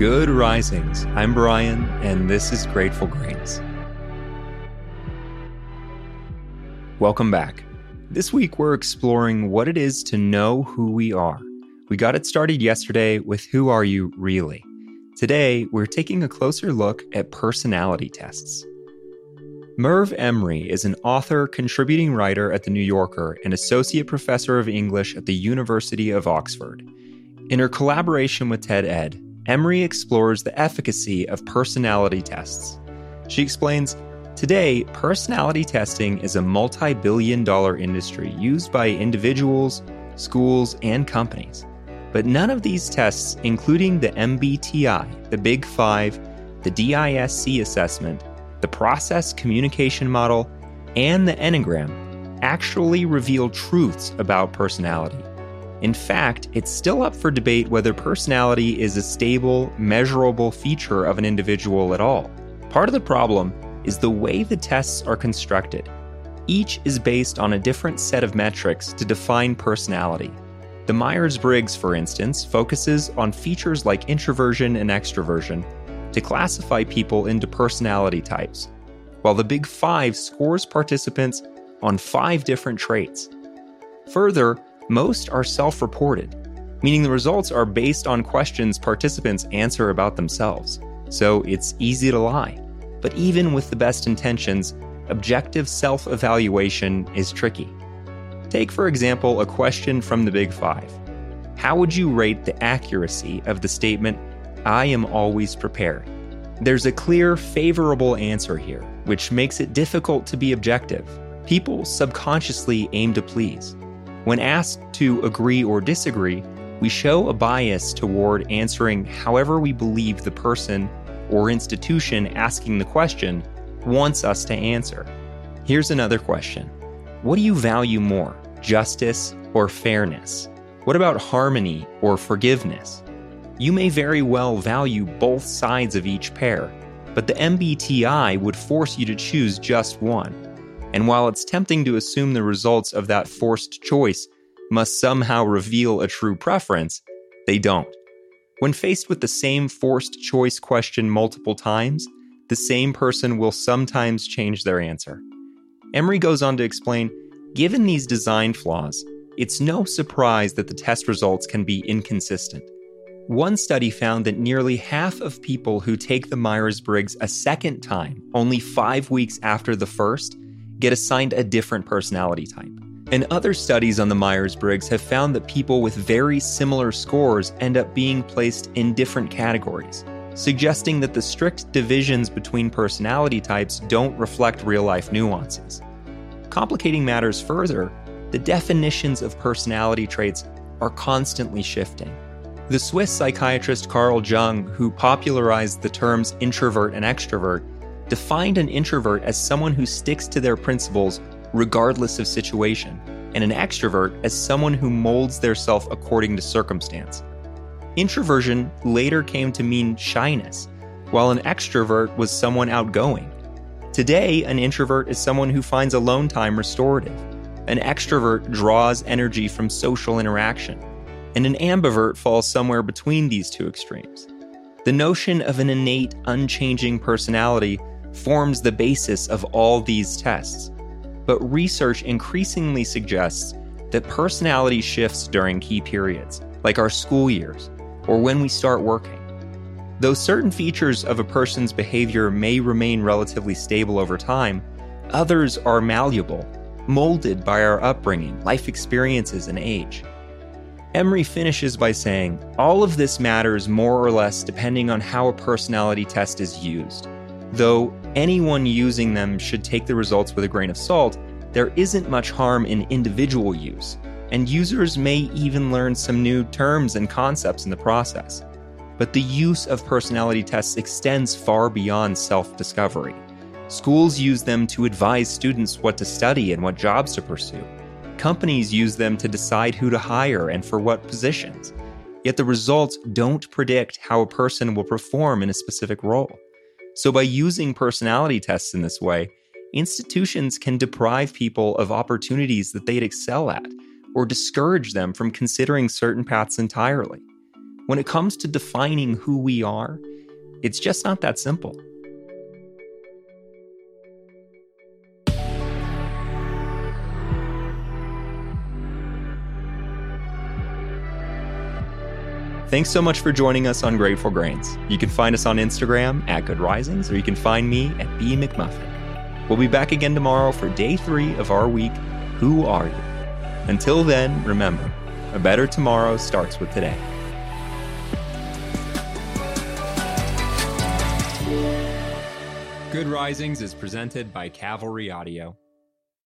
Good risings. I'm Bryan, and this is Grateful Grains. Welcome back. This week, we're exploring what it is to know who we are. We got it started yesterday with Who Are You Really? Today, we're taking a closer look at personality tests. Merve Emre is an author, contributing writer at The New Yorker, and associate professor of English at the University of Oxford. In her collaboration with TED Ed, Emre explores the efficacy of personality tests. She explains Today, personality testing is a multi billion dollar industry used by individuals, schools, and companies. But none of these tests, including the MBTI, the Big Five, the DISC assessment, the Process Communication Model, and the Enneagram, actually reveal truths about personality. In fact, it's still up for debate whether personality is a stable, measurable feature of an individual at all. Part of the problem is the way the tests are constructed. Each is based on a different set of metrics to define personality. The Myers Briggs, for instance, focuses on features like introversion and extroversion to classify people into personality types, while the Big Five scores participants on five different traits. Further, most are self reported, meaning the results are based on questions participants answer about themselves. So it's easy to lie. But even with the best intentions, objective self evaluation is tricky. Take, for example, a question from the Big Five How would you rate the accuracy of the statement, I am always prepared? There's a clear, favorable answer here, which makes it difficult to be objective. People subconsciously aim to please. When asked to agree or disagree, we show a bias toward answering however we believe the person or institution asking the question wants us to answer. Here's another question What do you value more, justice or fairness? What about harmony or forgiveness? You may very well value both sides of each pair, but the MBTI would force you to choose just one. And while it's tempting to assume the results of that forced choice must somehow reveal a true preference, they don't. When faced with the same forced choice question multiple times, the same person will sometimes change their answer. Emre goes on to explain given these design flaws, it's no surprise that the test results can be inconsistent. One study found that nearly half of people who take the Myers Briggs a second time, only five weeks after the first, get assigned a different personality type. And other studies on the Myers Briggs have found that people with very similar scores end up being placed in different categories, suggesting that the strict divisions between personality types don't reflect real life nuances. Complicating matters further, the definitions of personality traits are constantly shifting. The Swiss psychiatrist Carl Jung, who popularized the terms introvert and extrovert, defined an introvert as someone who sticks to their principles regardless of situation, and an extrovert as someone who molds their self according to circumstance. Introversion later came to mean shyness, while an extrovert was someone outgoing. Today, an introvert is someone who finds alone time restorative. An extrovert draws energy from social interaction, and an ambivert falls somewhere between these two extremes. The notion of an innate, unchanging personality forms the basis of all these tests. But research increasingly suggests that personality shifts during key periods, like our school years, or when we start working. Though certain features of a person's behavior may remain relatively stable over time, others are malleable, molded by our upbringing, life experiences, and age. Emre finishes by saying, All of this matters more or less depending on how a personality test is used. Though anyone using them should take the results with a grain of salt, there isn't much harm in individual use. and users may even learn some new terms and concepts in the process. But the use of personality tests extends far beyond self discovery. Schools use them to advise students what to study and what jobs to pursue. Companies use them to decide who to hire and for what positions. Yet the results don't predict how a person will perform in a specific role. So, by using personality tests in this way, institutions can deprive people of opportunities that they'd excel at or discourage them from considering certain paths entirely. When it comes to defining who we are, it's just not that simple. Thanks so much for joining us on Grateful Grains. You can find us on Instagram at Good Risings, or you can find me at B McMullin. We'll be back again tomorrow for day three of our week, Who Are You? Until then, remember, a better tomorrow starts with today. Good Risings is presented by Cavalry Audio.